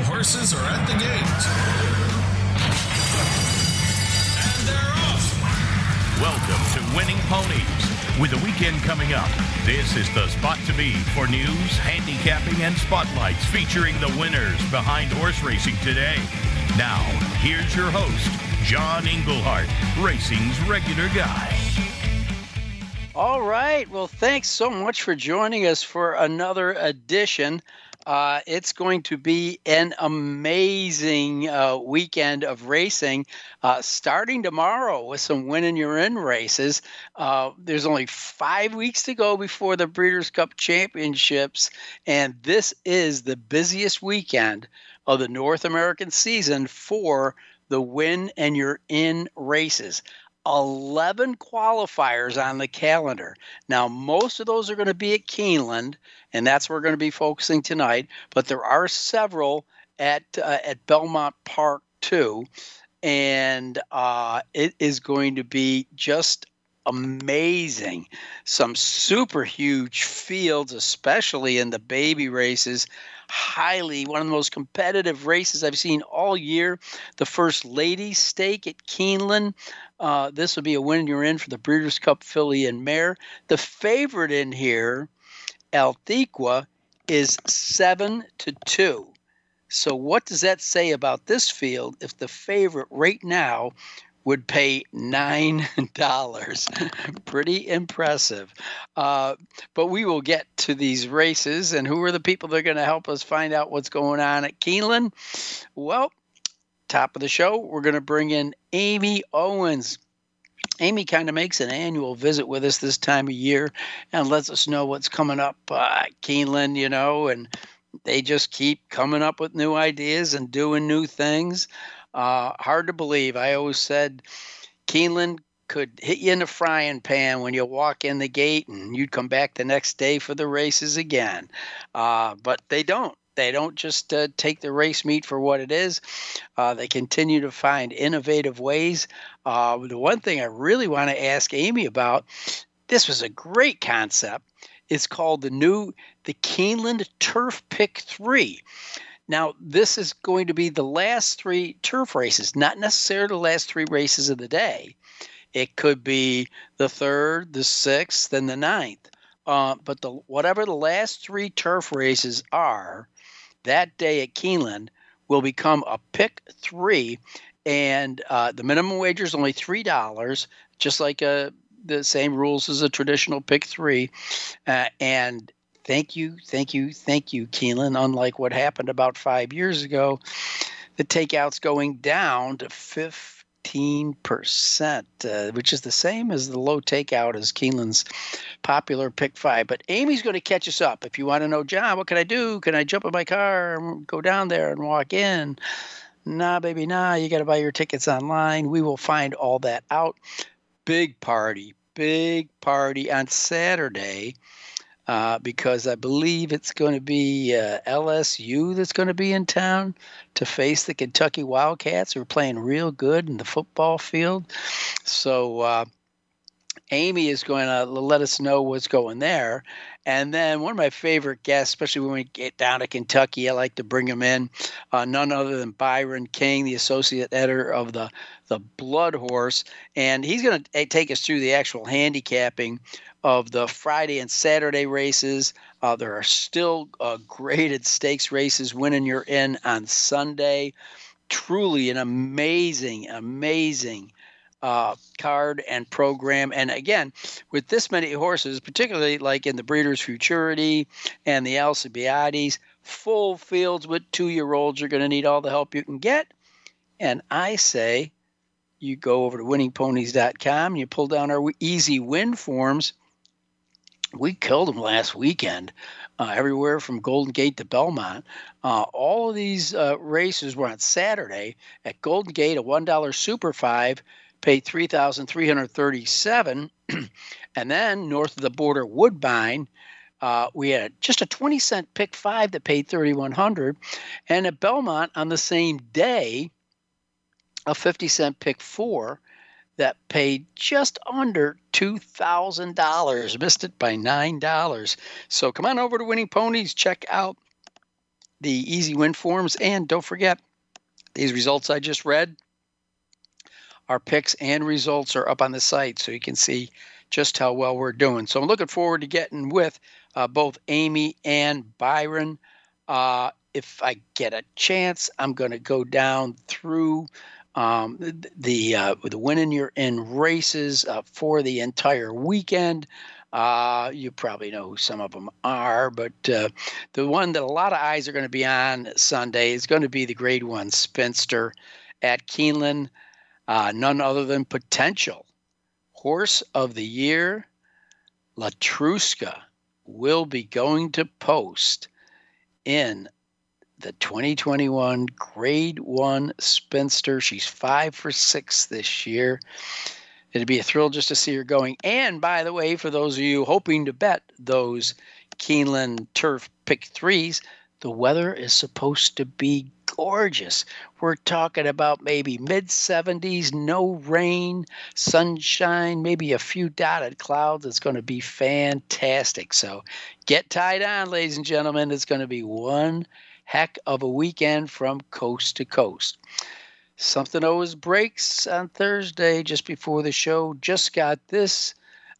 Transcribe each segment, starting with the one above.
The horses are at the gate. And they're off. Welcome to Winning Ponies. With the weekend coming up, this is the spot to be for news, handicapping, and spotlights featuring the winners behind horse racing today. Now, here's your host, John Englehart, racing's regular guy. All right. Well, thanks so much for joining us for another edition. Uh, it's going to be an amazing uh, weekend of racing, uh, starting tomorrow with some winning your in races. Uh, there's only five weeks to go before the Breeders' Cup Championships, and this is the busiest weekend of the North American season for the win and you're in races. 11 qualifiers on the calendar. Now, most of those are going to be at Keeneland, and that's where we're going to be focusing tonight. But there are several at uh, at Belmont Park too, and uh, it is going to be just amazing. Some super huge fields, especially in the baby races highly one of the most competitive races I've seen all year. The first ladies stake at Keeneland. Uh, this will be a win you're in for the Breeders' Cup filly and mare. The favorite in here, Althiqa, is seven to two. So what does that say about this field if the favorite right now would pay nine dollars. Pretty impressive. Uh, but we will get to these races and who are the people that are going to help us find out what's going on at Keeneland? Well, top of the show, we're going to bring in Amy Owens. Amy kind of makes an annual visit with us this time of year and lets us know what's coming up uh, Keeneland, you know, and they just keep coming up with new ideas and doing new things. Uh, hard to believe. I always said Keeneland could hit you in the frying pan when you walk in the gate and you'd come back the next day for the races again. Uh, but they don't. They don't just uh, take the race meet for what it is. Uh, they continue to find innovative ways. Uh, the one thing I really want to ask Amy about this was a great concept. It's called the new the Keeneland Turf Pick 3. Now, this is going to be the last three turf races, not necessarily the last three races of the day. It could be the third, the sixth, and the ninth. Uh, but the whatever the last three turf races are, that day at Keeneland will become a pick three, and uh, the minimum wager is only three dollars, just like a uh, the same rules as a traditional pick three, uh, and thank you, thank you, thank you, Keeneland. Unlike what happened about five years ago, the takeout's going down to 15%, uh, which is the same as the low takeout as Keeneland's popular pick five. But Amy's going to catch us up. If you want to know, John, what can I do? Can I jump in my car and go down there and walk in? Nah, baby, nah. You got to buy your tickets online. We will find all that out. Big party, big party on Saturday uh, because I believe it's going to be uh, LSU that's going to be in town to face the Kentucky Wildcats, who are playing real good in the football field. So uh, Amy is going to let us know what's going there. And then one of my favorite guests, especially when we get down to Kentucky, I like to bring him in. Uh, none other than Byron King, the associate editor of the the Blood Horse, and he's going to take us through the actual handicapping of the Friday and Saturday races. Uh, there are still uh, graded stakes races winning you're in on Sunday. Truly an amazing, amazing uh, card and program. And again, with this many horses, particularly like in the Breeders' Futurity and the Alcibiades, full fields with two year olds, you're going to need all the help you can get. And I say, you go over to winningponies.com you pull down our easy win forms we killed them last weekend, uh, everywhere from Golden Gate to Belmont. Uh, all of these uh, races were on Saturday at Golden Gate. A one dollar Super Five paid three thousand three hundred thirty-seven, and then north of the border, Woodbine. Uh, we had just a 20 cent pick five that paid 3100 and at belmont on the same day a 50 cent pick four that paid just under $2,000, missed it by $9. So come on over to Winning Ponies, check out the easy win forms. And don't forget, these results I just read, our picks and results are up on the site so you can see just how well we're doing. So I'm looking forward to getting with uh, both Amy and Byron. Uh, if I get a chance, I'm going to go down through um, the uh, the winning you're in races uh, for the entire weekend. Uh, you probably know who some of them are, but uh, the one that a lot of eyes are going to be on Sunday is going to be the Grade One Spinster at Keeneland. Uh, none other than potential horse of the year, Letruska, will be going to post in the 2021 Grade 1 Spinster. She's five for six this year. It'd be a thrill just to see her going. And by the way, for those of you hoping to bet those Keeneland Turf Pick Threes, the weather is supposed to be gorgeous. We're talking about maybe mid 70s, no rain, sunshine, maybe a few dotted clouds. It's going to be fantastic. So get tied on, ladies and gentlemen. It's going to be one heck of a weekend from coast to coast. Something always breaks on Thursday just before the show. Just got this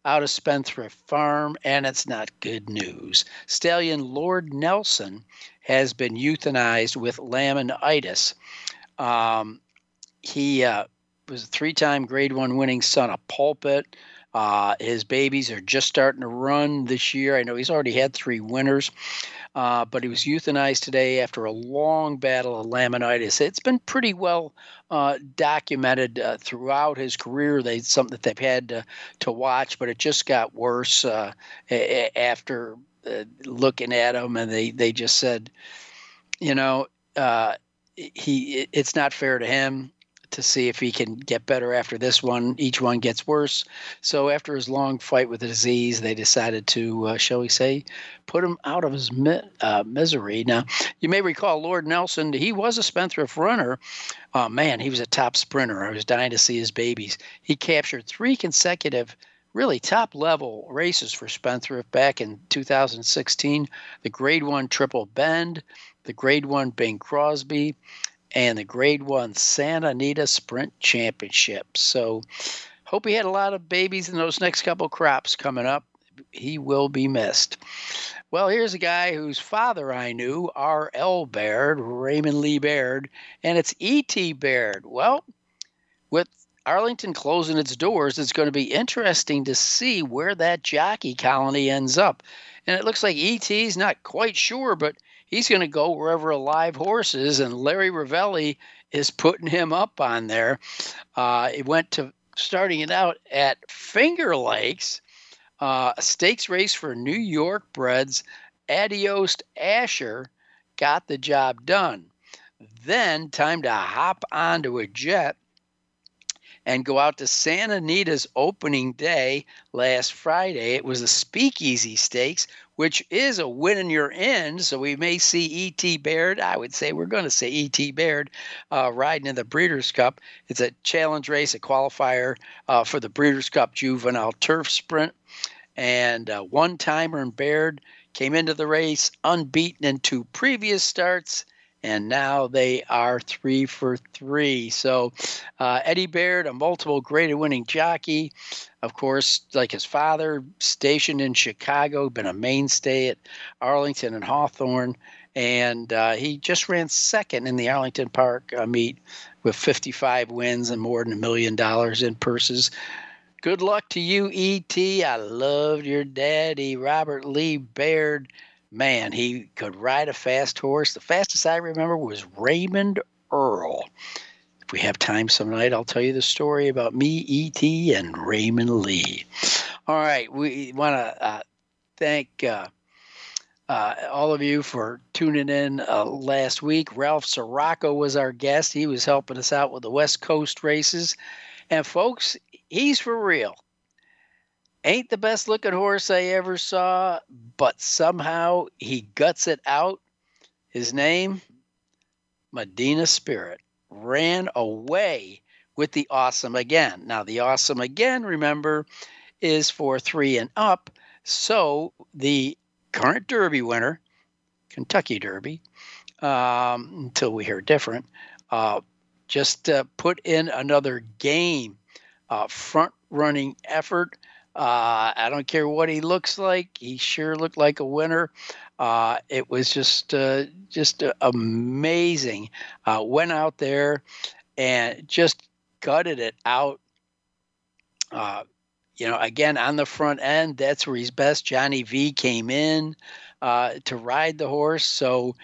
out of Spendthrift Farm, and it's not good news. Stallion Lord Nelson has been euthanized with laminitis. Um, he uh, was a three time grade one winning son of Pulpit. Uh, his babies are just starting to run this year. I know he's already had three winners uh, but he was euthanized today after a long battle of laminitis. It's been pretty well uh, documented uh, throughout his career. They something that they've had to, to watch, but it just got worse uh, after uh, looking at him, and they they just said, you know, uh, he it's not fair to him to see if he can get better after this one. Each one gets worse. So after his long fight with the disease, they decided to, uh, shall we say, put him out of his mi- uh, misery. Now, you may recall Lord Nelson. He was a spendthrift runner. Oh man, he was a top sprinter. I was dying to see his babies. He captured three consecutive really top level races for Spendthrift back in 2016 the Grade 1 Triple Bend, the Grade 1 Bing Crosby, and the Grade One Santa Anita Sprint Championship. So, hope he had a lot of babies in those next couple crops coming up. He will be missed. Well, here's a guy whose father I knew, R.L. Baird, Raymond Lee Baird, and it's E.T. Baird. Well, with Arlington closing its doors, it's going to be interesting to see where that jockey colony ends up. And it looks like E.T.'s not quite sure, but he's going to go wherever a live horse is, and Larry Rivelli is putting him up on there. Uh, it went to starting it out at Finger Lakes, uh, a stakes race for New York breds. Adios Asher got the job done. Then time to hop onto a jet and go out to Santa Anita's opening day last Friday. It was a speakeasy stakes, which is a win in your end. So we may see E.T. Baird. I would say we're going to say E.T. Baird uh, riding in the Breeders' Cup. It's a challenge race, a qualifier uh, for the Breeders' Cup Juvenile Turf Sprint. And uh, one timer and Baird came into the race unbeaten in two previous starts and now they are three for three. So uh, Eddie Baird, a multiple graded winning jockey, of course, like his father, stationed in Chicago, been a mainstay at Arlington and Hawthorne, and uh, he just ran second in the Arlington Park uh, meet with 55 wins and more than a million dollars in purses. Good luck to you, E.T. I loved your daddy, Robert Lee Baird man, he could ride a fast horse. The fastest I remember was Raymond Earl. If we have time some night, I'll tell you the story about me, E.T., and Raymond Lee. All right, we want to uh, thank uh, uh, all of you for tuning in uh, last week. Ralph Sirocco was our guest. He was helping us out with the West Coast races. And folks, he's for real ain't the best looking horse I ever saw, but somehow he guts it out. His name, Medina Spirit, ran away with the awesome again. Now, the awesome again, remember, is for three and up. So the current Derby winner, Kentucky Derby, um, until we hear different. Uh, just uh, put in another game, uh, front running effort. Uh, I don't care what he looks like. He sure looked like a winner. Uh, it was just uh, just amazing. Uh, went out there and just gutted it out. Uh, you know, again on the front end, that's where he's best. Johnny V came in uh, to ride the horse, so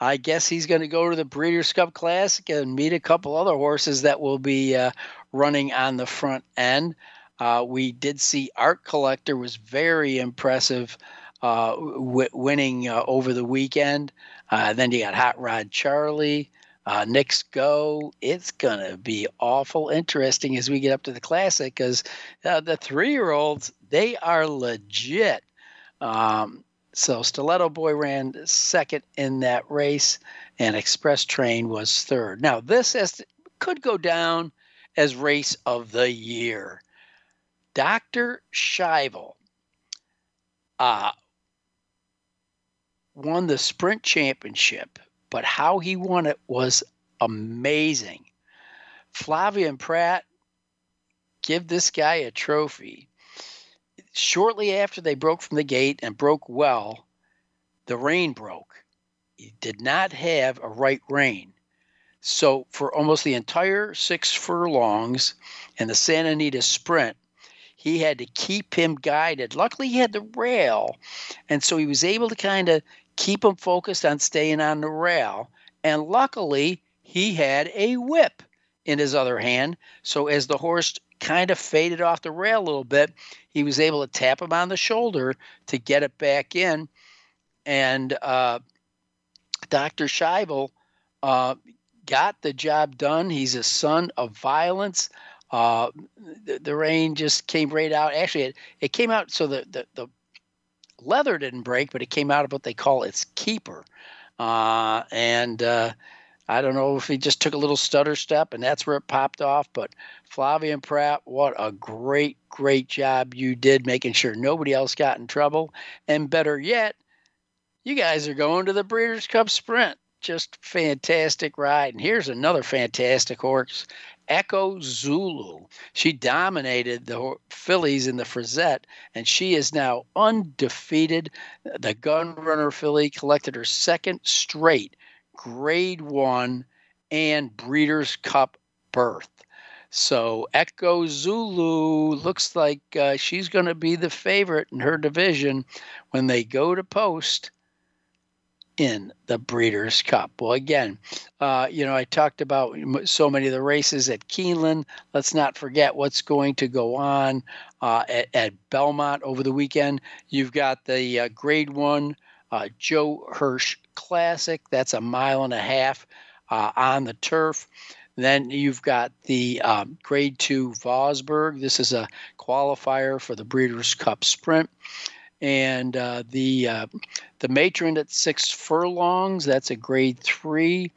I guess he's going to go to the Breeders' Cup Classic and meet a couple other horses that will be uh, running on the front end. Uh, we did see Art Collector was very impressive, uh, w- winning uh, over the weekend. Uh, then you got Hot Rod Charlie, uh, Knicks Go. It's gonna be awful interesting as we get up to the Classic because the three-year-olds they are legit. Um, so Stilleto Boy ran second in that race, and Express Train was third. Now this has, could go down as race of the year. Dr. Schivel uh, won the sprint championship, but how he won it was amazing. Flavien Prat give this guy a trophy. Shortly after they broke from the gate and broke well, the rein broke. He did not have a right rein. So, for almost the entire six furlongs and the Santa Anita sprint, he had to keep him guided. Luckily, he had the rail, and so he was able to kind of keep him focused on staying on the rail. And luckily, he had a whip in his other hand. So, as the horse kind of faded off the rail a little bit, he was able to tap him on the shoulder to get it back in. And uh, Dr. Schivel uh, got the job done. He's a son of violence. Uh, the, the, rein just came right out. Actually, it, it came out so the, the, the leather didn't break, but it came out of what they call its keeper. Uh, and uh, I don't know if he just took a little stutter step and that's where it popped off. But Flavien Prat, what a great, great job you did making sure nobody else got in trouble. And better yet, you guys are going to the Breeders' Cup Sprint. Just fantastic ride. And here's another fantastic horse, Echo Zulu. She dominated the fillies in the Frizette, and she is now undefeated. The gun runner filly collected her second straight grade one and Breeders' Cup berth. So Echo Zulu looks like uh, she's going to be the favorite in her division when they go to post in the Breeders' Cup. Well, again, uh, you know, I talked about so many of the races at Keeneland. Let's not forget what's going to go on uh, at, at, Belmont over the weekend. You've got the uh, Grade One uh, Joe Hirsch Classic. That's a mile and a half uh, on the turf. Then you've got the um, Grade Two Vosburgh. This is a qualifier for the Breeders' Cup Sprint and uh, the uh, the matron at six furlongs that's a grade three.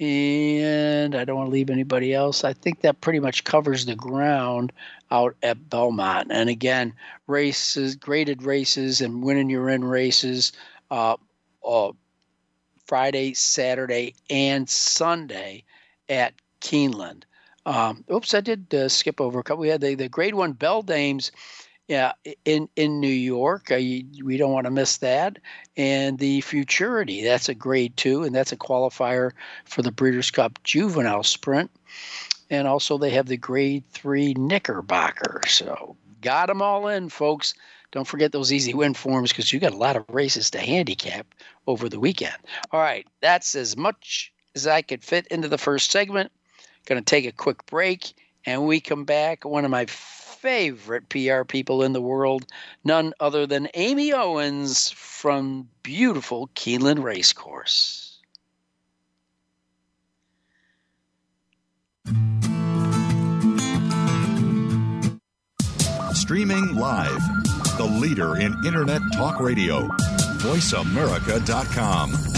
And i don't want to leave anybody else. I think that pretty much covers the ground out at belmont. And again races graded races and winning your in races uh, uh, friday saturday and sunday at keeneland. Um, oops i did uh, skip over a couple. We had the, the grade one Bell Beldames yeah, in in New York, uh, we don't want to miss that. And the Futurity, that's a grade two, and that's a qualifier for the Breeders' Cup Juvenile Sprint. And also, they have the grade three Knickerbocker. So, got them all in, folks. Don't forget those easy win forms because you got a lot of races to handicap over the weekend. All right, that's as much as I could fit into the first segment. Going to take a quick break, and we come back. One of my favorite PR people in the world, none other than Amy Owens from beautiful Keeneland Racecourse. Streaming live, the leader in Internet Talk Radio, VoiceAmerica.com.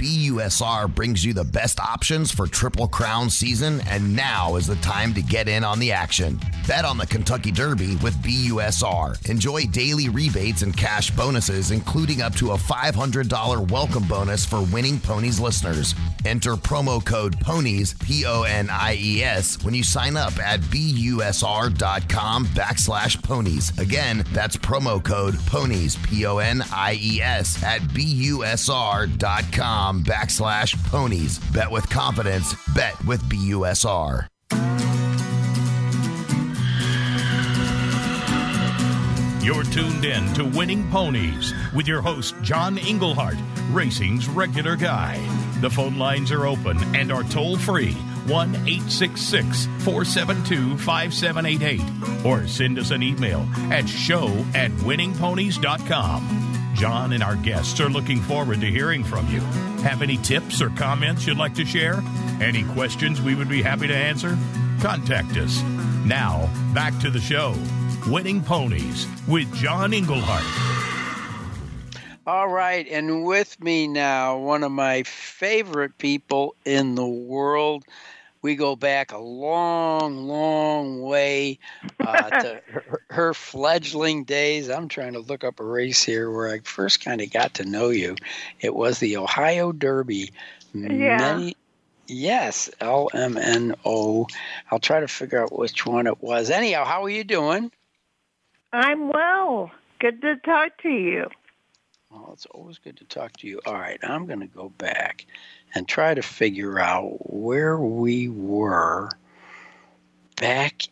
BUSR brings you the best options for Triple Crown season, and now is the time to get in on the action. Bet on the Kentucky Derby with BUSR. Enjoy daily rebates and cash bonuses, including up to a $500 welcome bonus for winning ponies listeners. Enter promo code PONIES, P O N I E S, when you sign up at BUSR.com backslash ponies. Again, that's promo code PONIES, P O N I E S, at BUSR.com backslash ponies. Bet with confidence. Bet with BUSR. You're tuned in to Winning Ponies with your host, John Englehart, racing's regular guy. The phone lines are open and are toll free 1 866 472 5788 or send us an email at show at winningponies.com. John and our guests are looking forward to hearing from you. Have any tips or comments you'd like to share? Any questions we would be happy to answer? Contact us. Now, back to the show. Winning Ponies with John Englehart. All right, and with me now, one of my favorite people in the world. We go back a long, long way uh, to her, her fledgling days. I'm trying to look up a race here where I first kind of got to know you. It was the Ohio Derby. Yeah. Many, yes, LMNO. I'll try to figure out which one it was. Anyhow, how are you doing? I'm well. Good to talk to you. Well, it's always good to talk to you. All right, I'm going to go back and try to figure out where we were back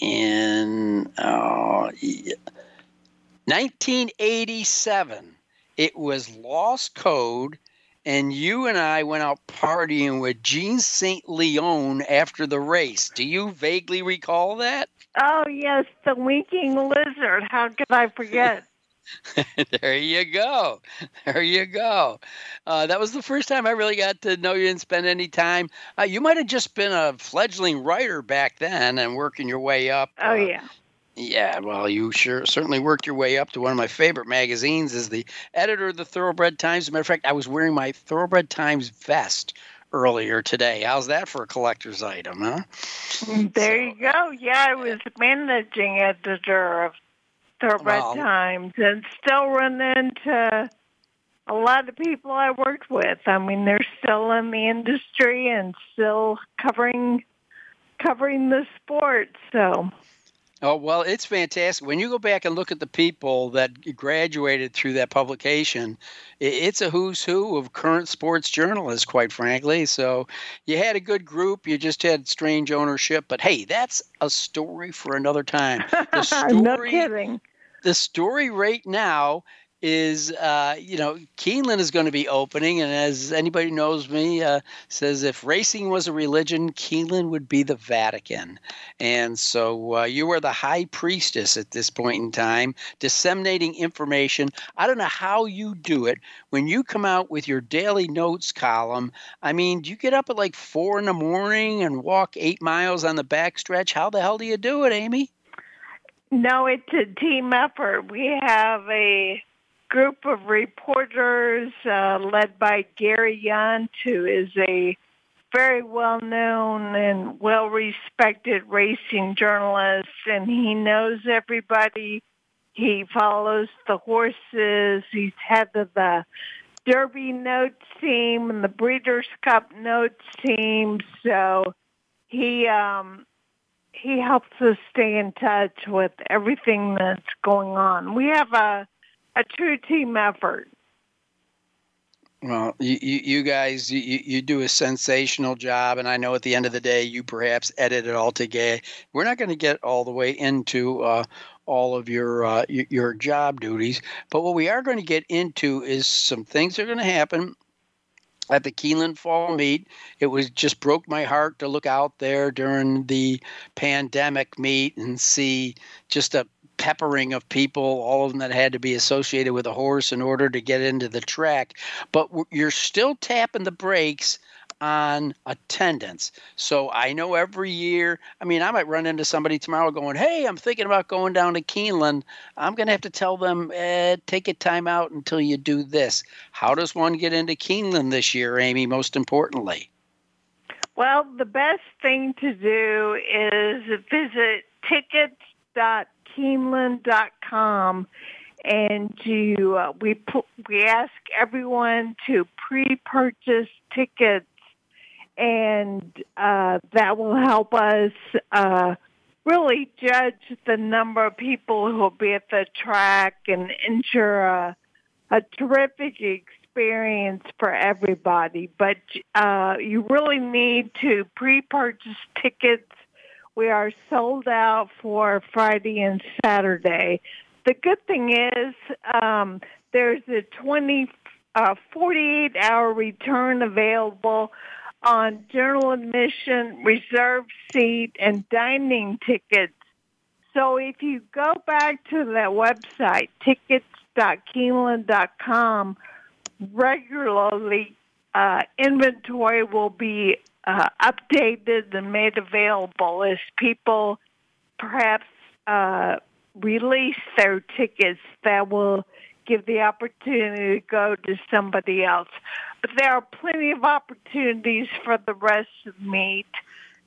in uh, 1987. It was Lost Code, and you and I went out partying with Gene St. Leon after the race. Do you vaguely recall that? Oh, yes, the winking lizard. How could I forget? there you go. There you go. Uh, that was the first time I really got to know you and spend any time. Uh, you might have just been a fledgling writer back then and working your way up. Oh, uh, yeah. Yeah, well, you sure certainly worked your way up to one of my favorite magazines as the editor of the Thoroughbred Times. As a matter of fact, I was wearing my Thoroughbred Times vest earlier today. How's that for a collector's item, huh? There you go. Yeah, I was managing editor of Thoroughbred Well- Times and still run into a lot of people I worked with. I mean, they're still in the industry and still covering covering the sport. So Oh, well, it's fantastic. When you go back and look at the people that graduated through that publication, it's a who's who of current sports journalists, quite frankly. So you had a good group. You just had strange ownership. But hey, that's a story for another time. The story, no kidding. the story right now is uh, you know Keeneland is going to be opening, and as anybody knows me, uh, says if racing was a religion, Keeneland would be the Vatican. And so uh, you are the high priestess at this point in time, disseminating information. I don't know how you do it when you come out with your daily notes column. I mean, do you get up at like four in the morning and walk eight miles on the backstretch? How the hell do you do it, Amy? No, it's a team effort. We have a group of reporters uh, led by Gary Yunt, who is a very well-known and well-respected racing journalist, and he knows everybody. He follows the horses. He's head of the Derby notes team and the Breeders' Cup notes team. So he um, he helps us stay in touch with everything that's going on. We have a a true team effort. Well, you, you, guys, you, you do a sensational job, and I know at the end of the day, you perhaps edit it all together. We're not going to get all the way into uh, all of your uh, your job duties, but what we are going to get into is some things that are going to happen at the Keeneland Fall Meet. It was just broke my heart to look out there during the pandemic meet and see just a peppering of people, all of them that had to be associated with a horse in order to get into the track. But you're still tapping the brakes on attendance. So I know every year, I mean, I might run into somebody tomorrow going, Hey, I'm thinking about going down to Keeneland. I'm going to have to tell them, eh, take a time out until you do this. How does one get into Keeneland this year, Amy, most importantly? Well, the best thing to do is visit tickets tickets.com keeneland.com and to uh, we we ask everyone to pre-purchase tickets and uh, that will help us uh, really judge the number of people who will be at the track and ensure a, a terrific experience for everybody. But uh, you really need to pre-purchase tickets we are sold out for Friday and Saturday. The good thing is um, there's a 20, uh, 48 hour return available on general admission, reserved seat, and dining tickets. So if you go back to that website, tickets.keeneland.com, regularly uh, inventory will be uh, updated and made available as people perhaps uh, release their tickets that will give the opportunity to go to somebody else. But there are plenty of opportunities for the rest of meet.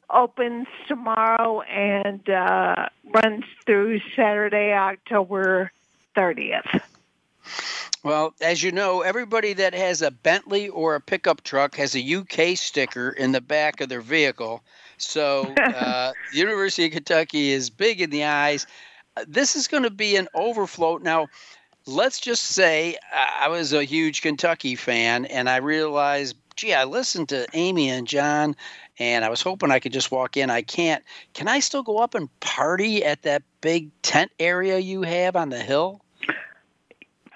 Opens tomorrow and uh, runs through Saturday, October 30th. Well, as you know, everybody that has a Bentley or a pickup truck has a UK sticker in the back of their vehicle. So, uh, University of Kentucky is big in the eyes. Uh, this is going to be an overflow. Now, let's just say I was a huge Kentucky fan and I realized, gee, I listened to Amy and John and I was hoping I could just walk in. I can't. Can I still go up and party at that big tent area you have on the hill?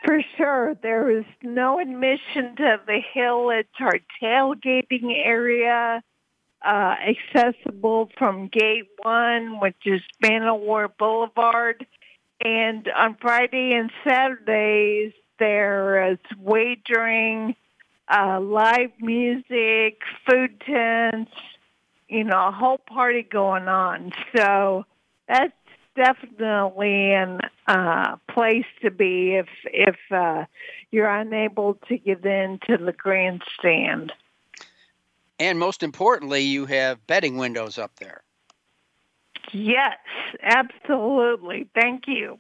For sure. There is no admission to the hill. It's our tailgating area, uh, accessible from gate one, which is Man-O-War Boulevard. And on Friday and Saturdays, there is wagering, uh, live music, food tents, you know, a whole party going on. So that's definitely an uh, place to be if if uh, you're unable to get into the grandstand. And most importantly, you have betting windows up there. Yes, absolutely. Thank you.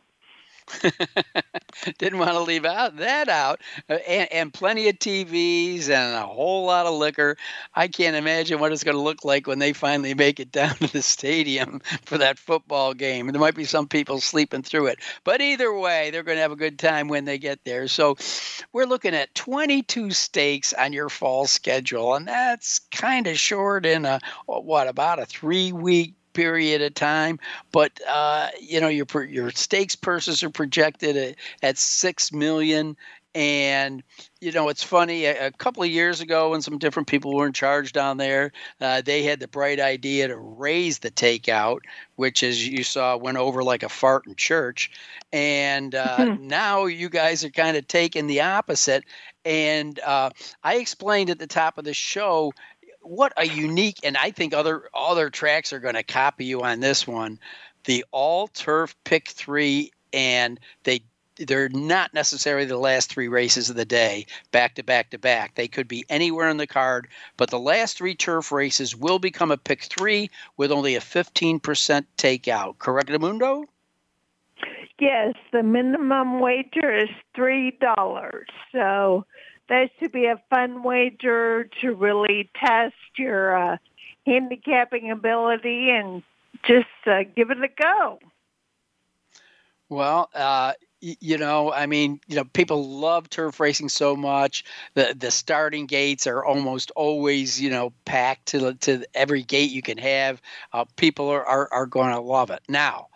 Didn't want to leave out that out, uh, and, and, plenty of TVs and a whole lot of liquor. I can't imagine what it's going to look like when they finally make it down to the stadium for that football game. And there might be some people sleeping through it, but either way, they're going to have a good time when they get there. So, we're looking at 22 stakes on your fall schedule, and that's kind of short in a what about a three-week period of time. But uh, you know, your your stakes purses are projected at, at six million. And you know, it's funny. A, a, couple of years ago, when some different people were in charge down there, uh, they had the bright idea to raise the takeout, which, as you saw, went over like a fart in church. And uh, hmm. now you guys are kind of taking the opposite. And uh, I explained at the top of the show what a unique and I think other other tracks are going to copy you on this one. The all turf pick three, and they they're not necessarily the last three races of the day, back to back to back. They could be anywhere in the card, but the last three turf races will become a pick three with only a 15% takeout. Correct, Mundo? Yes, the minimum wager is $3. So that should be a fun wager to really test your uh, handicapping ability and just uh, give it a go. Well, uh, you know, I mean, you know, people love turf racing so much. The the starting gates are almost always, you know, packed to to every gate you can have. Uh, people are are, are going to love it. Now,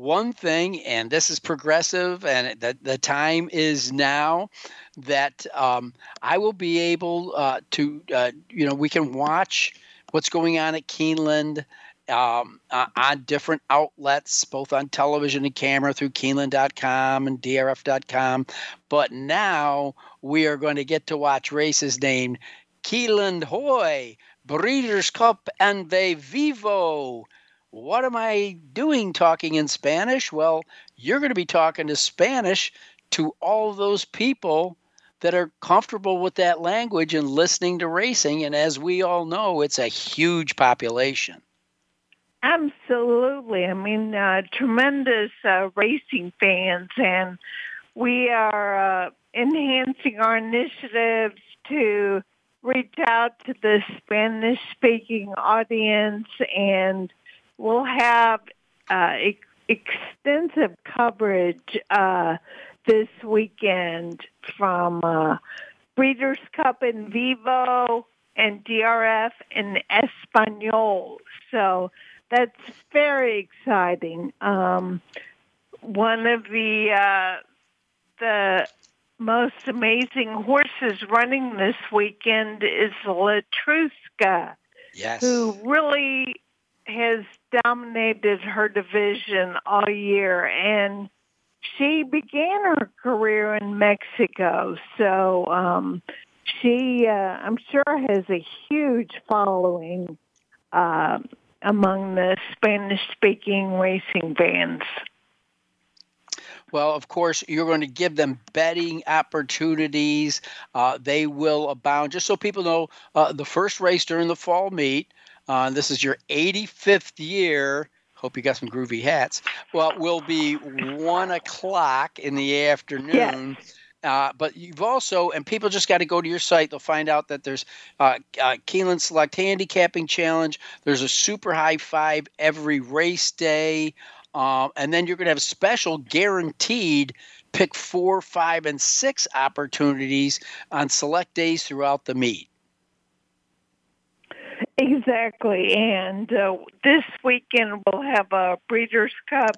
one thing, and this is progressive, and the, the time is now that um, I will be able uh, to, uh, you know, we can watch what's going on at Keeneland um, uh, on different outlets, both on television and camera through Keeneland.com and DRF.com. But now we are going to get to watch races named Keeneland Hoy, Breeders' Cup, and the Vivo what am I doing talking in Spanish? Well, you're going to be talking to Spanish to all those people that are comfortable with that language and listening to racing. And as we all know, it's a huge population. Absolutely. I mean, uh, tremendous uh, racing fans, and we are uh, enhancing our initiatives to reach out to the Spanish speaking audience and we'll have uh, ex- extensive coverage uh, this weekend from uh, Breeders' Cup in Vivo and DRF in Espanol. So that's very exciting. Um, one of the uh, the most amazing horses running this weekend is Letruska, yes. who really has dominated her division all year and she began her career in Mexico. So um, she, uh, I'm sure, has a huge following uh, among the Spanish speaking racing fans. Well, of course, you're going to give them betting opportunities. Uh, they will abound. Just so people know, uh, the first race during the fall meet uh, this is your 85th year. Hope you got some groovy hats. Well, it will be one o'clock in the afternoon. Yes. Uh, but you've also, and people just got to go to your site. They'll find out that there's uh, uh, Keeneland Select Handicapping Challenge. There's a super high five every race day. Um, and then you're going to have special guaranteed pick four, five, and six opportunities on select days throughout the meet. Exactly. And uh, this weekend we'll have a Breeders' Cup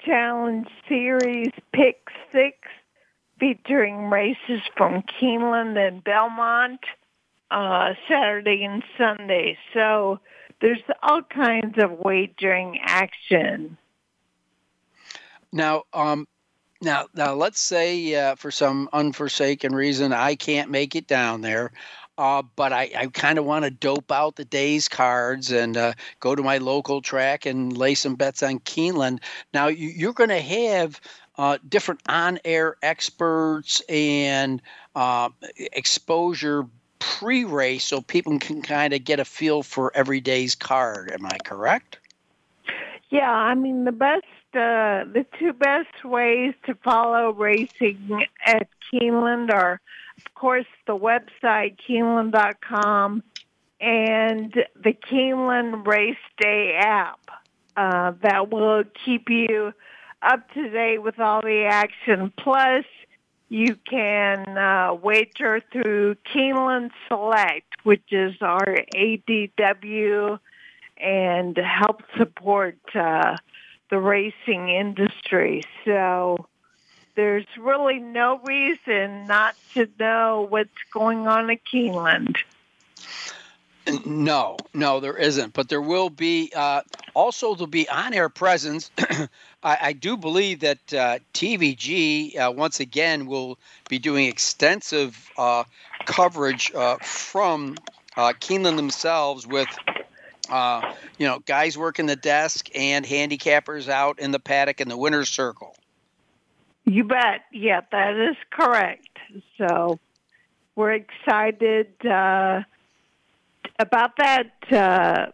Challenge Series Pick Six featuring races from Keeneland and Belmont uh, Saturday and Sunday. So there's all kinds of wagering action. Now, um, now, now, let's say uh, for some unforsaken reason I can't make it down there. Uh, but I, I kind of want to dope out the day's cards and uh, go to my local track and lay some bets on Keeneland. Now, you, are going to have uh, different on air experts and uh, exposure pre race so people can kind of get a feel for every day's card. Am I correct? Yeah, I mean, the best, uh, the two best ways to follow racing at Keeneland are of course, the website, Keeneland.com, and the Keeneland Race Day app. Uh, that will keep you up to date with all the action. Plus, you can uh, wager through Keeneland Select, which is our ADW, and help support uh, the racing industry. So there's really no reason not to know what's going on at Keeneland. No, no, there isn't. But there will be uh, also there'll be on-air presence. I, I, do believe that uh, TVG uh, once again will be doing extensive uh, coverage uh, from uh, Keeneland themselves with. you know, guys working the desk and handicappers out in the paddock in the winner's circle. You bet. Yeah, that is correct. So we're excited uh, about that uh,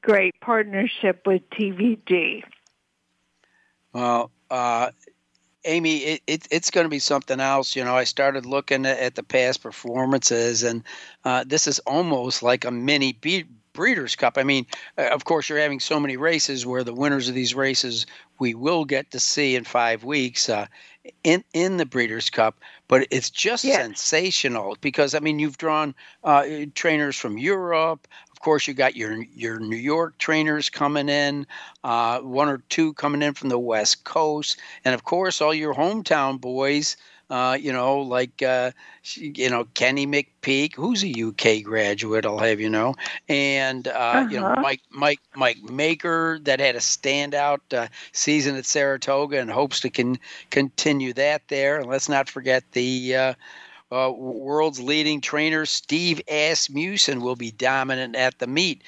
great partnership with TVG. Well, uh, Amy, it, it, it's going to be something else. You know, I started looking at, the past performances, and uh, this is almost like a mini Breeders' Cup. I mean, uh, of course, you're having so many races where the winners of these races we will get to see in five weeks uh, in in the Breeders' Cup. But it's just sensational because I mean, you've drawn uh, trainers from Europe. Of course, you got your your New York trainers coming in, uh, one or two coming in from the West Coast, and of course, all your hometown boys. Uh, you know, like uh, you know Kenny McPeek, who's a UK graduate, I'll have you know, and uh, you know Uh-huh. Mike Mike Mike Maker that had a standout uh, season at Saratoga and hopes to can continue that there. And let's not forget the uh, uh, world's leading trainer Steve Asmussen will be dominant at the meet.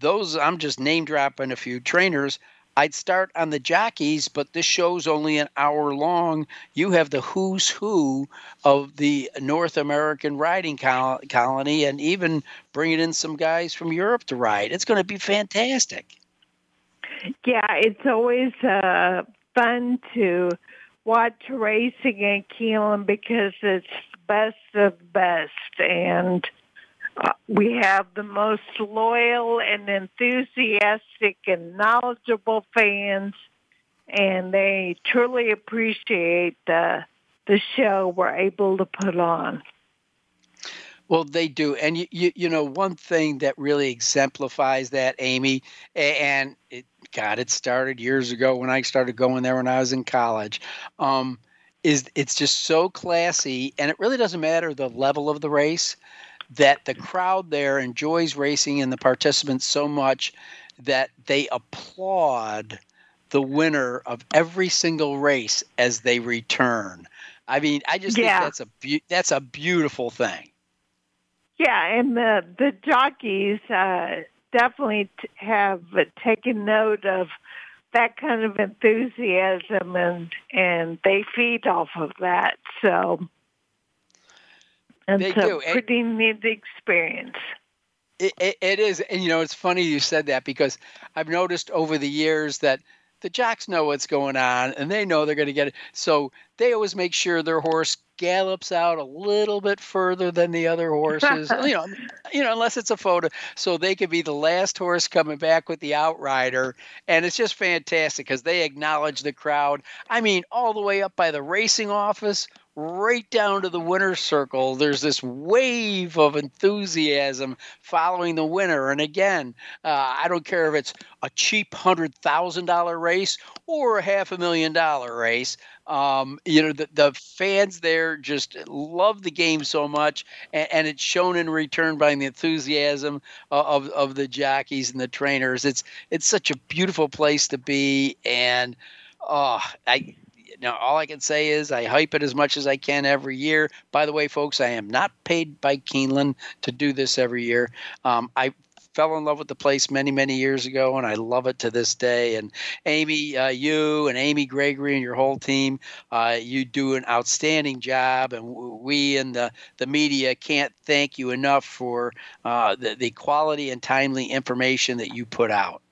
Those I'm just name dropping a few trainers. I'd start on the jockeys, but this show's only an hour long. You have the who's who of the North American riding col- colony, and even bringing in some guys from Europe to ride. It's going to be fantastic. Yeah, it's always uh, fun to watch racing in Keeneland because it's best of best, and uh, we have the most loyal and enthusiastic and knowledgeable fans, and they truly appreciate the the show we're able to put on. Well, they do, and you, you, you know one thing that really exemplifies that, Amy, and it, God, it started years ago when I started going there when I was in college. Um, is it's just so classy, and it really doesn't matter the level of the race. That the crowd there enjoys racing and the participants so much that they applaud the winner of every single race as they return. I mean, I just Yeah. think that's a beau- that's a beautiful thing. Yeah, and the the jockeys uh, definitely t- have taken note of that kind of enthusiasm, and and they feed off of that. So, and They do, and- pretty neat experience. It, it, it is, and you know, it's funny you said that because I've noticed over the years that the jocks know what's going on and they know they're going to get it. So they always make sure their horse gallops out a little bit further than the other horses. you know, you know, unless it's a photo, so they could be the last horse coming back with the outrider, and it's just fantastic because they acknowledge the crowd. I mean, all the way up by the racing office, right down to the winner's circle. There's this wave of enthusiasm following the winner. And again, uh, I don't care if it's a cheap hundred thousand dollar race or a half a million dollar race. Um, you know, the, the fans there just love the game so much, and, and it's shown in return by the enthusiasm of, of the jockeys and the trainers. It's it's such a beautiful place to be, and oh, I now all I can say is I hype it as much as I can every year. By the way, folks, I am not paid by Keeneland to do this every year. Um, I fell in love with the place many many years ago and i love it to this day and amy uh, you and amy gregory and your whole team uh, you do an outstanding job and we and the, the media can't thank you enough for uh, the, the quality and timely information that you put out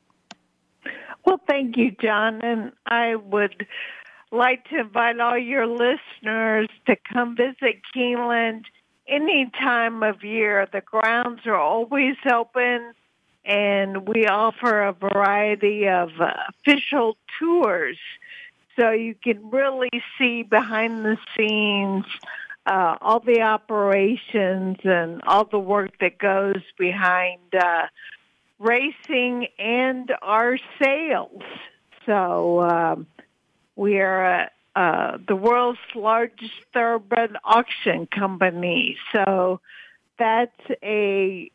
Well, thank you, John, and I would like to invite all your listeners to come visit Keeneland any time of year. The grounds are always open, and we offer a variety of official tours, so you can really see behind the scenes uh, all the operations and all the work that goes behind uh, racing and our sales. So um, we are uh, the world's largest thoroughbred auction company. So that's a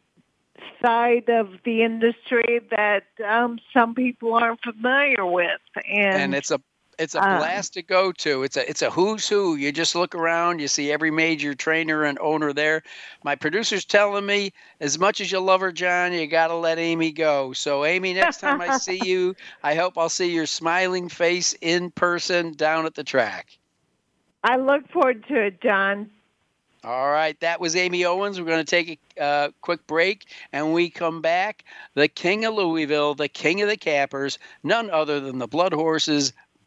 side of the industry that um, some people aren't familiar with, and, and it's a it's a um, blast to go to. It's a it's a who's who. You just look around, you see every major trainer and owner there. My producer's telling me, as much as you love her, John, you got to let Amy go. So, Amy, next time I see you, I hope I'll see your smiling face in person down at the track. I look forward to it, John. All right, that was Amy Owens. We're going to take a uh, quick break, and we come back. The King of Louisville, the King of the Cappers, none other than the Blood Horses,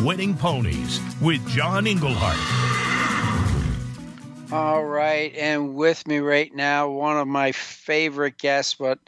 Winning Ponies with John Englehart. All right, and with me right now, one of my favorite guests. But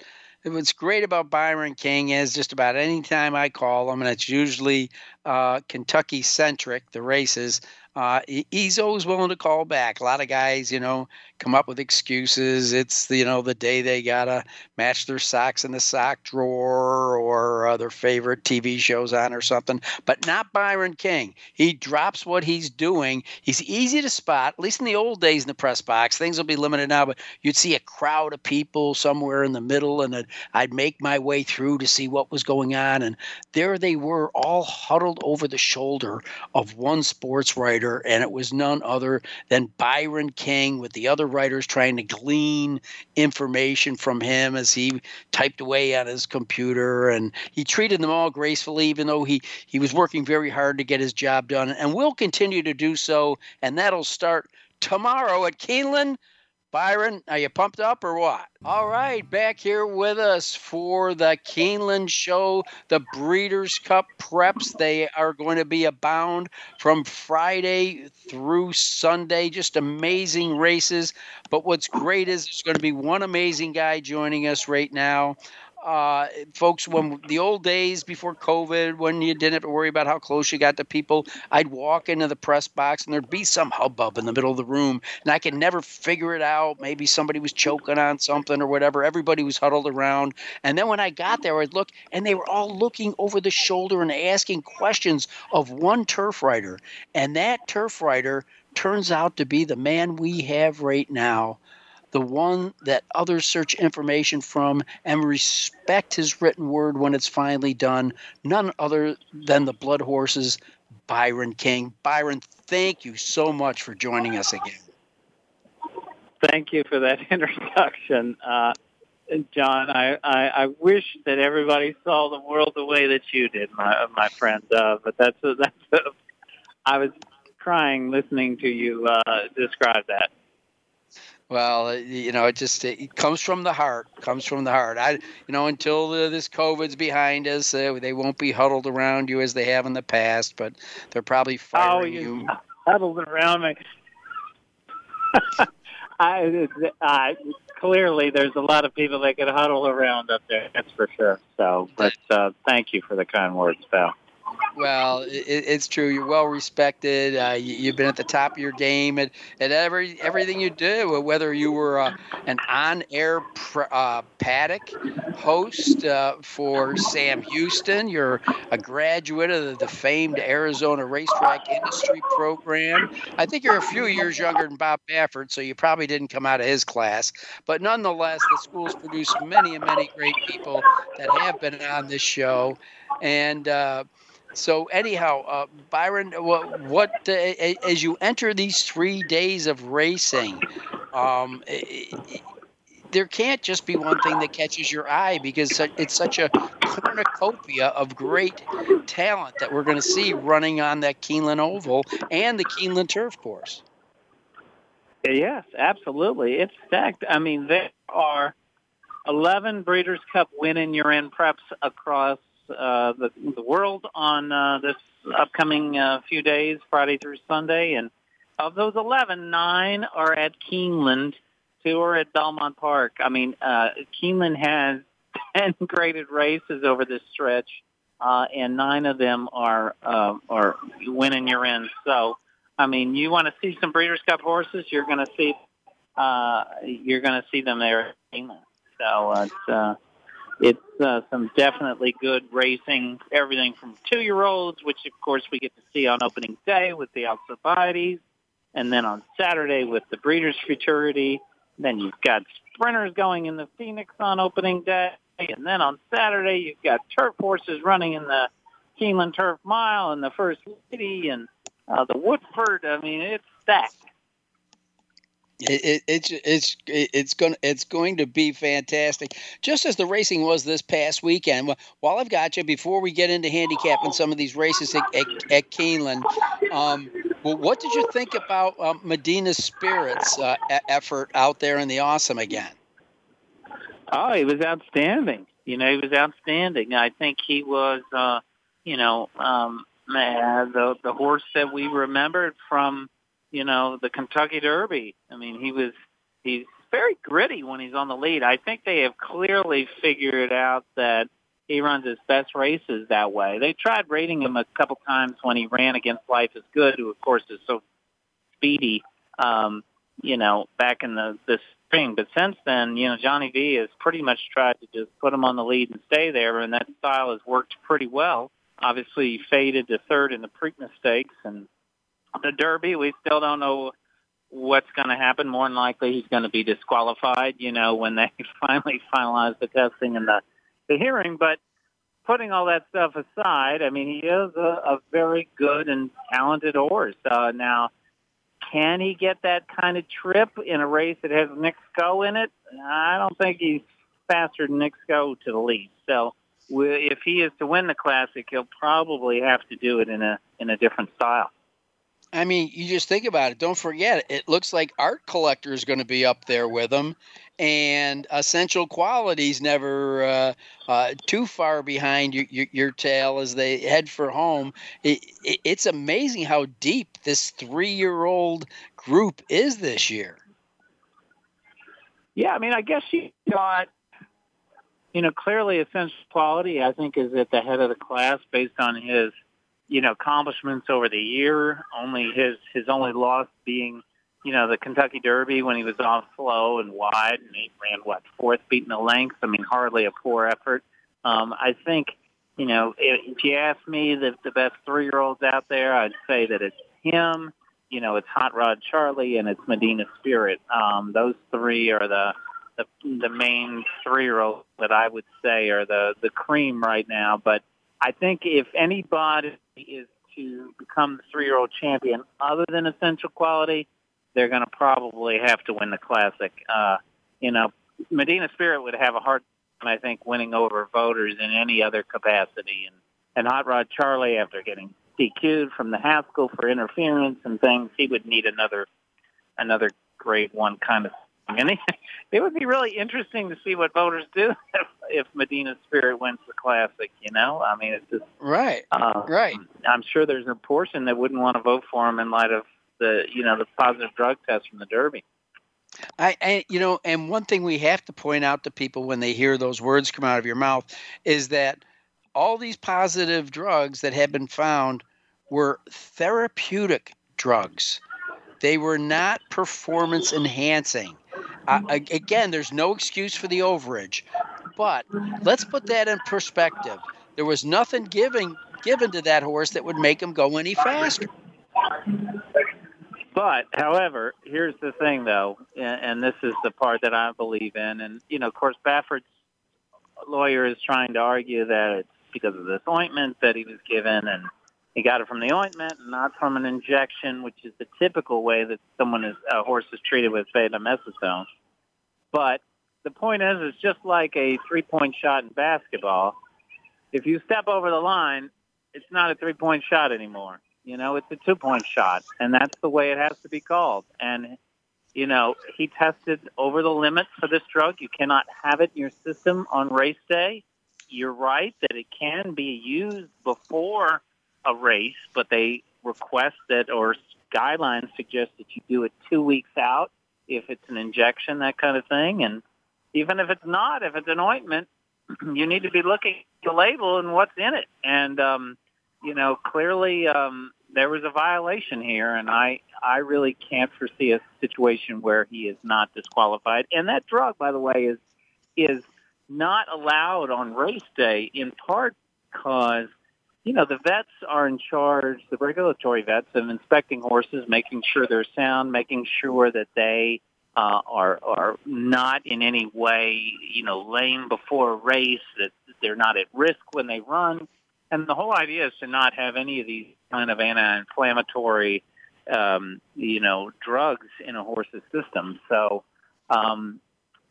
what's great about Byron King is just about any time I call him, and it's usually uh, Kentucky centric, the races. Uh, he's always willing to call back. A lot of guys, you know, come up with excuses. It's you know the day they gotta match their socks in the sock drawer or uh, their favorite TV shows on or something. But not Byron King. He drops what he's doing. He's easy to spot. At least in the old days in the press box, things will be limited now. But you'd see a crowd of people somewhere in the middle, and I'd make my way through to see what was going on. And there they were, all huddled over the shoulder of one sports writer, and it was none other than Byron King with the other writers trying to glean information from him as he typed away on his computer. And he treated them all gracefully, even though he, he was working very hard to get his job done, and will continue to do so. And that'll start tomorrow at Keeneland. Byron, are you pumped up or what? All right, back here with us for the Keeneland show, the Breeders' Cup preps. They are going to be abound from Friday through Sunday. Just amazing races. But what's great is there's going to be one amazing guy joining us right now. Uh, folks, when the old days before COVID, when you didn't have to worry about how close you got to people, I'd walk into the press box and there'd be some hubbub in the middle of the room, and I could never figure it out. Maybe somebody was choking on something or whatever. Everybody was huddled around. And then when I got there, I'd look, and they were all looking over the shoulder and asking questions of one turf writer. And that turf writer turns out to be the man we have right now the one that others search information from and respect his written word when it's finally done, none other than the Blood Horses, Byron King. Byron, thank you so much for joining us again. Thank you for that introduction. Uh, John, I, I, I wish that everybody saw the world the way that you did, my my friend. Uh, but that's a, that's a, I was crying listening to you uh, describe that. Well, you know, it just it comes from the heart. Comes from the heart. I, you know, until the, this COVID's behind us, uh, they won't be huddled around you as they have in the past. But they're probably Oh, firing you you. huddled around me. I, I clearly there's a lot of people that could huddle around up there. That's for sure. So, but uh, thank you for the kind words, pal. Well, it, it's true. You're well respected. Uh, you, you've been at the top of your game at, at every everything you do. Whether you were uh, an on-air pr- uh, paddock host uh, for Sam Houston, you're a graduate of the, the famed Arizona Racetrack Industry Program. I think you're a few years younger than Bob Baffert, so you probably didn't come out of his class. But nonetheless, the school's produced many and many great people that have been on this show, and. So anyhow, uh, Byron, what, what uh, as you enter these three days of racing, um, there can't just be one thing that catches your eye because it's such a cornucopia of great talent that we're going to see running on that Keeneland Oval and the Keeneland Turf Course. Yes, absolutely. It's stacked. I mean, there are 11 Breeders' Cup winning in preps across uh, the, the world on uh, this upcoming uh, few days, Friday through Sunday. And of those 11, nine are at Keeneland, two are at Belmont Park. I mean, uh, Keeneland has 10 graded races over this stretch, uh, and nine of them are uh, are winning you're in. So, I mean, you want to see some Breeders' Cup horses, you're going to see uh, you're going to see them there at Keeneland. So it's uh, it's uh, some definitely good racing. Everything from two-year-olds, which of course we get to see on opening day with the Alcibiades, and then on Saturday with the Breeders' Futurity. Then you've got sprinters going in the Phoenix on opening day, and then on Saturday you've got turf horses running in the Keeneland Turf Mile and the First Lady and uh, the Woodford. I mean, it's stacked. It, it, it's it's it's going it's going to be fantastic. Just as the racing was this past weekend. While I've got you, before we get into handicapping some of these races at, at, at Keeneland, um, well, what did you think about um, Medina Spirit's uh, effort out there in the Awesome again? Oh, he was outstanding. You know, he was outstanding. I think he was, uh, you know, um, the the horse that we remembered from you know, the Kentucky Derby. I mean, he was he's very gritty when he's on the lead. I think they have clearly figured out that he runs his best races that way. They tried rating him a couple times when he ran against Life is Good, who of course is so speedy, um, you know, back in the this spring. But since then, you know, Johnny V has pretty much tried to just put him on the lead and stay there, and that style has worked pretty well. Obviously, he faded to third in the Preakness Stakes, and the Derby, we still don't know what's going to happen. More than likely, he's going to be disqualified. You know, when they finally finalize the testing and the the hearing. But putting all that stuff aside, I mean, he is a, a very good and talented horse. Uh, now, can he get that kind of trip in a race that has Knicks Go in it? I don't think he's faster than Knicks Go to the lead. So if he is to win the Classic, he'll probably have to do it in a in a different style. I mean, you just think about it. Don't forget, it looks like Art Collector is going to be up there with them, and Essential Quality's never uh, uh, too far behind your, your, your, tail as they head for home. It, it, it's amazing how deep this three-year-old group is this year. Yeah, I mean, I guess you got, you know, clearly Essential Quality. I think is at the head of the class based on his you know, accomplishments over the year. Only his his only loss being, you know, the Kentucky Derby when he was off slow and wide, and he ran what fourth, beating the length. I mean, hardly a poor effort. Um, I think, you know, if, if you ask me the the best three year olds out there, I'd say that it's him. You know, it's Hot Rod Charlie and it's Medina Spirit. Um, those three are the the, the main three year olds that I would say are the the cream right now. But I think if anybody is to become the three-year-old champion other than essential quality, they're going to probably have to win the classic. Uh, you know, Medina Spirit would have a hard time, I think, winning over voters in any other capacity. And, and Hot Rod Charlie, after getting DQ'd from the Haskell for interference and things, he would need another another grade one kind of and it, it would be really interesting to see what voters do if, if Medina Spirit wins the Classic. You know, I mean, it's just right, uh, right. I'm sure there's a portion that wouldn't want to vote for him in light of the, you know, the positive drug test from the Derby. I, I, you know, and one thing we have to point out to people when they hear those words come out of your mouth is that all these positive drugs that have been found were therapeutic drugs. They were not performance enhancing. Uh, again, there's no excuse for the overage, but let's put that in perspective. There was nothing given given to that horse that would make him go any faster. But, however, here's the thing, though, and this is the part that I believe in. And, you know, of course, Baffert's lawyer is trying to argue that it's because of this ointment that he was given and he got it from the ointment and not from an injection, which is the typical way that someone is a horse is treated with betamethasone. But the point is, it's just like a three-point shot in basketball. If you step over the line, it's not a three-point shot anymore. You know, it's a two-point shot, and that's the way it has to be called. And you know, he tested over the limit for this drug. You cannot have it in your system on race day. You're right that it can be used before a race, but they request that or guidelines suggest that you do it two weeks out if it's an injection, that kind of thing. And even if it's not, if it's an ointment, you need to be looking at the label and what's in it. And, um, you know, clearly um, there was a violation here, and I, I really can't foresee a situation where he is not disqualified. And that drug, by the way, is is not allowed on race day in part because you know the vets are in charge, the regulatory vets, of inspecting horses, making sure they're sound, making sure that they uh, are are not in any way you know lame before a race, that they're not at risk when they run. And the whole idea is to not have any of these kind of anti-inflammatory, um, you know, drugs in a horse's system. So um,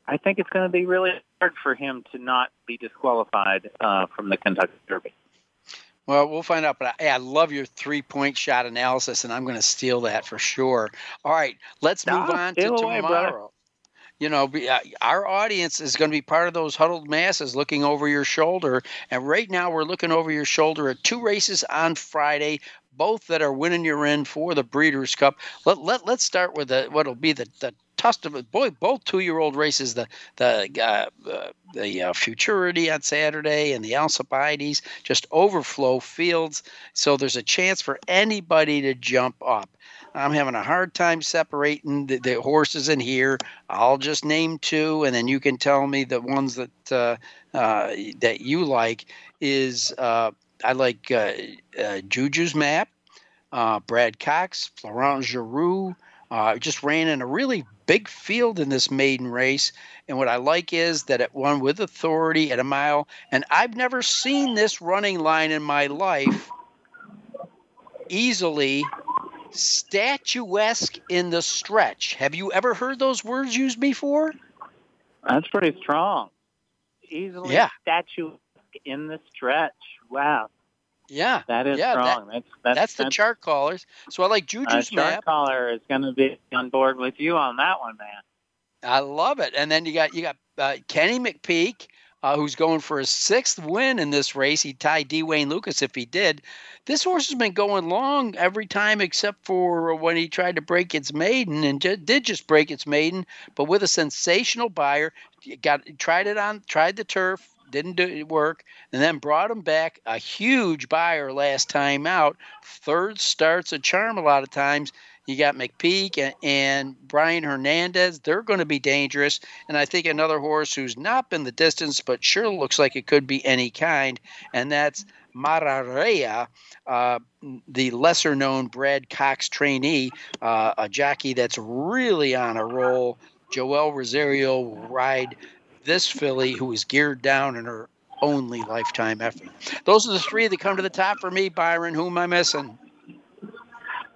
I think it's going to be really hard for him to not be disqualified uh, from the Kentucky Derby. Well, we'll find out. But I, I love your three-point shot analysis, and I'm going to steal that for sure. All right, let's move on to away, tomorrow. brother. You know, be- uh, our audience is going to be part of those huddled masses looking over your shoulder. And right now, we're looking over your shoulder at two races on Friday, both that are winning your end for the Breeders' Cup. Let, let, let's start with the, what'll be the, the Boy, both two year old races, the, the, uh, the uh, Futurity on Saturday and the Alcibiades, just overflow fields. So there's a chance for anybody to jump up. I'm having a hard time separating the, the horses in here. I'll just name two, and then you can tell me the ones that uh, uh, that you like. Is uh, I like uh, Juju's map, Brad Cox, Florent Geroux. Uh, just ran in a really big field in this maiden race, and what I like is that it won with authority at a mile. And I've never seen this running line in my life easily statuesque in the stretch. Have you ever heard those words used before? That's pretty strong. Easily Yeah. statue in the stretch. Wow, Yeah, that is yeah, strong. that's that's, that's the chart callers. So I like Juju's uh, Juju's chart map. caller is going to be on board with you on that one, man. I love it. And then you got you got uh, Kenny McPeek, uh, who's going for his sixth win in this race. He tied D. Wayne Lukas if he did. This horse has been going long every time except for when he tried to break its maiden and ju- did just break its maiden, but with a sensational Beyer. Got tried it on, tried the turf, didn't do it work, and then brought him back a huge Beyer last time out. Third starts a charm a lot of times. You got McPeek and, and Brian Hernandez. They're going to be dangerous. And I think another horse who's not been the distance, but sure looks like it could be any kind, and that's Mararea, uh, the lesser known Brad Cox trainee, uh, a jockey that's really on a roll. Joel Rosario will ride this filly who is geared down in her only lifetime effort. Those are the three that come to the top for me, Byron. Who am I missing?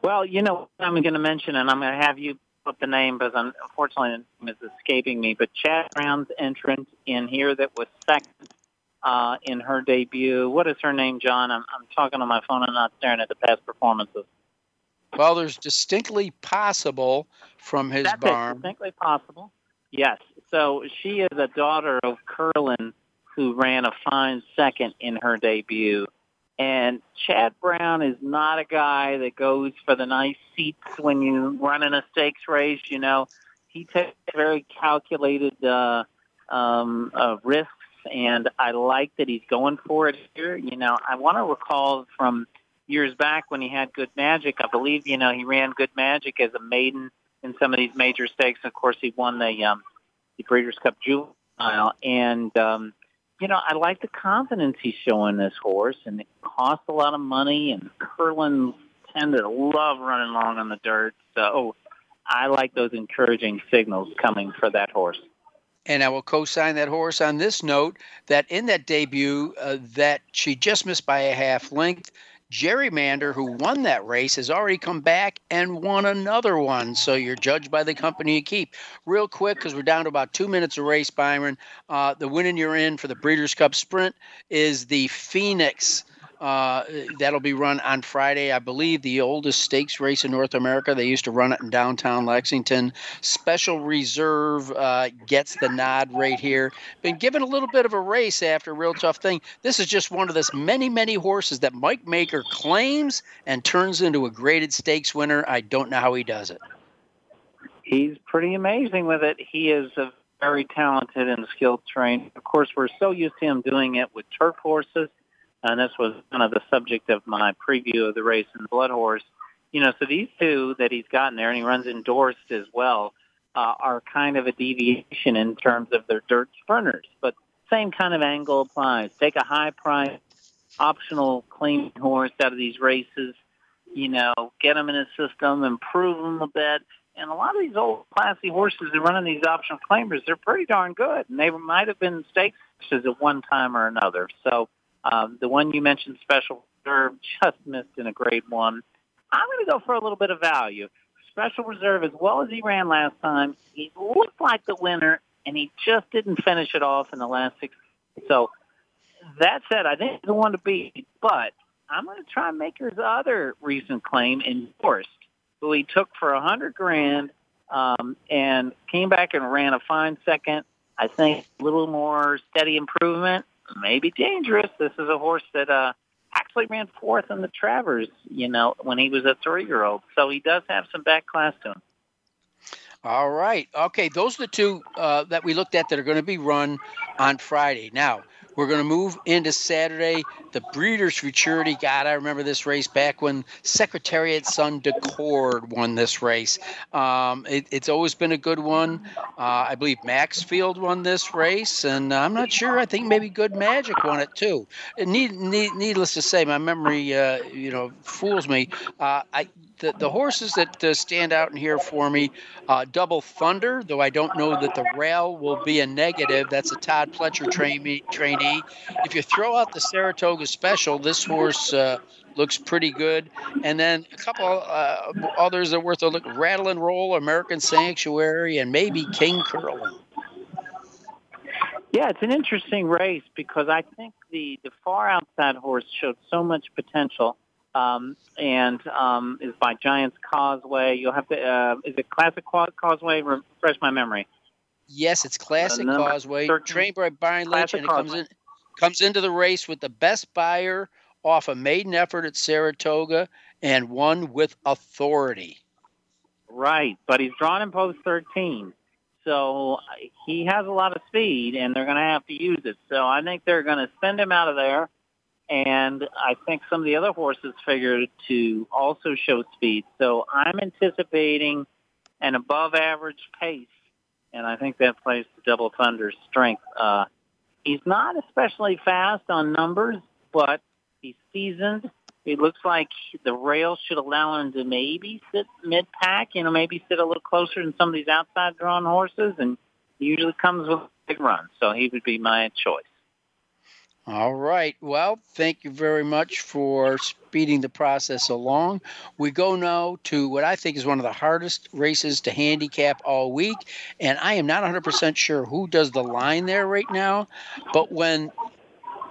Well, you know, I'm going to mention, and I'm going to have you put the name, because unfortunately the name is escaping me. But Chad Brown's entrant in here that was second uh, in her debut. What is her name, John? I'm, I'm talking on my phone and not staring at the past performances. Well, there's distinctly possible from his That's barn. distinctly possible. Yes. So she is a daughter of Curlin, who ran a fine second in her debut. And Chad Brown is not a guy that goes for the nice seats when you run in a stakes race. You know, he takes very calculated uh, um, uh, risks, and I like that he's going for it here. You know, I want to recall from years back when he had Good Magic. I believe you know he ran Good Magic as a maiden in some of these major stakes. Of course, he won the um, the Breeders' Cup Juvenile, and um, you know I like the confidence he's showing this horse, and it costs a lot of money. And Curlin tend to love running long on the dirt, so I like those encouraging signals coming for that horse. and I will co-sign that horse on this note that in that debut uh, that she just missed by a half length. Gerrymander, who won that race, has already come back and won another one. So you're judged by the company you keep. Real quick, because we're down to about two minutes of race, Byron. Uh, the winning you're in for the Breeders' Cup Sprint is the Phoenix uh, that'll be run on Friday. I believe the oldest stakes race in North America. They used to run it in downtown Lexington. Special Reserve uh, gets the nod right here. Been given a little bit of a race after a real tough thing. This is just one of this many, many horses that Mike Maker claims and turns into a graded stakes winner. I don't know how he does it. He's pretty amazing with it. He is a very talented and skilled trainer. Of course, we're so used to him doing it with turf horses and this was kind of the subject of my preview of the race in Blood Horse. You know, so these two that he's gotten there, and he runs endorsed as well, uh, are kind of a deviation in terms of their dirt sprinters, but same kind of angle applies. Take a high price, optional clean horse out of these races, you know, get them in a system, improve them a bit. And a lot of these old classy horses that run in these optional claimers, they're pretty darn good. And they might have been stakes at one time or another. So um, the one you mentioned, Special Reserve, just missed in a grade one. I'm going to go for a little bit of value. Special Reserve, as well as he ran last time, he looked like the winner, and he just didn't finish it off in the last six. So that said, I think he's the one to beat. But I'm going to try Maker's other recent claim endorsed, who he took for a hundred grand um, and came back and ran a fine second. I think a little more steady improvement may be dangerous. This is a horse that uh, actually ran fourth in the Travers, you know, when he was a three-year-old. So he does have some back class to him. All right. Okay, those are the two uh, that we looked at that are going to be run on Friday. Now, we're going to move into Saturday. The Breeders' Futurity. God, I remember this race back when Secretariat Son Decord won this race. Um, it, it's always been a good one. Uh, I believe Maxfield won this race, and I'm not sure. I think maybe Good Magic won it too. Need, need, needless to say, my memory, uh, you know, fools me. Uh, I the, the horses that uh, stand out in here for me, uh, Double Thunder, though I don't know that the rail will be a negative. That's a Todd Pletcher trainee. trainee. If you throw out the Saratoga Special, this horse uh, looks pretty good. And then a couple uh, others that are worth a look: Rattle and Roll, American Sanctuary, and maybe King Curling. Yeah, it's an interesting race because I think the the far outside horse showed so much potential um, and um, is by Giants Causeway. You'll have to. Uh, is it Classic Causeway? Refresh my memory. Yes, it's Classic uh, Causeway. 13. Trained by Brian Lynch, and it comes in comes into the race with the best Beyer off a maiden effort at Saratoga and one with authority. Right, but he's drawn in post 13. So he has a lot of speed, and they're going to have to use it. So I think they're going to send him out of there and I think some of the other horses figured to also show speed. So I'm anticipating an above average pace, and I think that plays to Double Thunder's strength. Uh, he's not especially fast on numbers, but he's seasoned. It looks like the rails should allow him to maybe sit mid-pack, you know, maybe sit a little closer than some of these outside drawn horses, and he usually comes with a big run. So he would be my choice. All right. Well, thank you very much for speeding the process along. We go now to what I think is one of the hardest races to handicap all week. And I am not 100% sure who does the line there right now. But when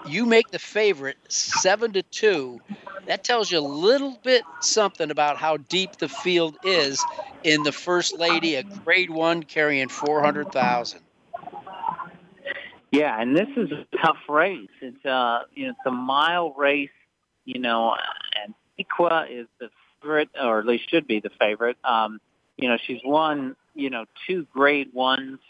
you make the favorite seven to two, that tells you a little bit something about how deep the field is in the first lady, a grade one carrying 400,000. Yeah, and this is a tough race. It's uh, you know, it's a mile race. You know, and Equa is the favorite, or at least should be the favorite. Um, you know, she's won you know two grade ones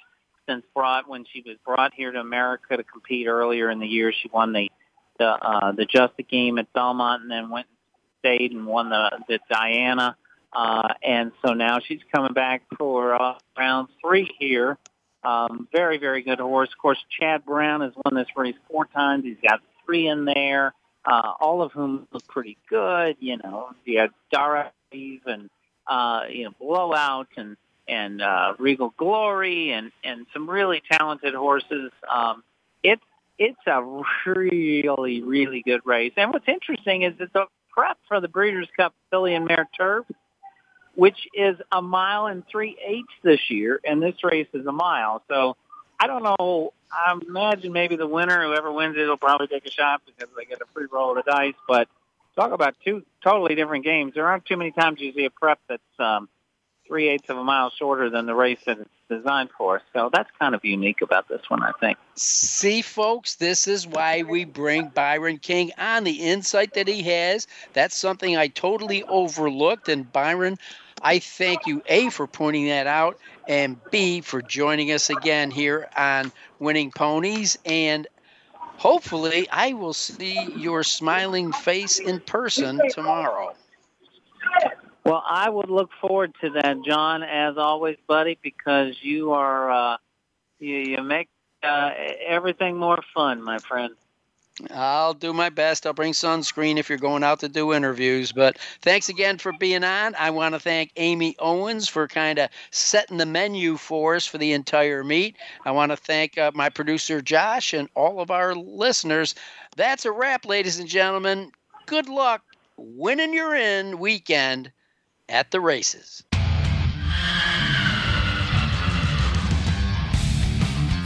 since brought when she was brought here to America to compete earlier in the year. She won the the uh, the Just a Game at Belmont, and then went and stayed and won the the Diana. Uh, and so now she's coming back for uh, round three here um, very, very good horse. Of course, Chad Brown has won this race four times. He's got three in there, uh, all of whom look pretty good. You know, you had Dara and uh, you know Blowout and and uh, Regal Glory and and some really talented horses. Um, it's it's a really really good race. And what's interesting is that the prep for the Breeders' Cup Filly and Mare Turf, which is a mile and three eighths this year, and this race is a mile. So I don't know. I imagine maybe the winner, whoever wins it, will probably take a shot because they get a free roll of the dice. But talk about two totally different games. There aren't too many times you see a prep that's um, three eighths of a mile shorter than the race that it's designed for. So that's kind of unique about this one, I think. See, folks, this is why we bring Byron King on the insight that he has. That's something I totally overlooked. And Byron, I thank you, A, for pointing that out, and B, for joining us again here on Winning Ponies. And hopefully, I will see your smiling face in person tomorrow. Well, I would look forward to that, John, as always, buddy, because you are uh, you, you make uh, everything more fun, my friend. I'll do my best. I'll bring sunscreen if you're going out to do interviews. But thanks again for being on. I want to thank Amy Owens for kind of setting the menu for us for the entire meet. I want to thank uh, my producer Josh and all of our listeners. That's a wrap, ladies and gentlemen. Good luck winning your in weekend at the races.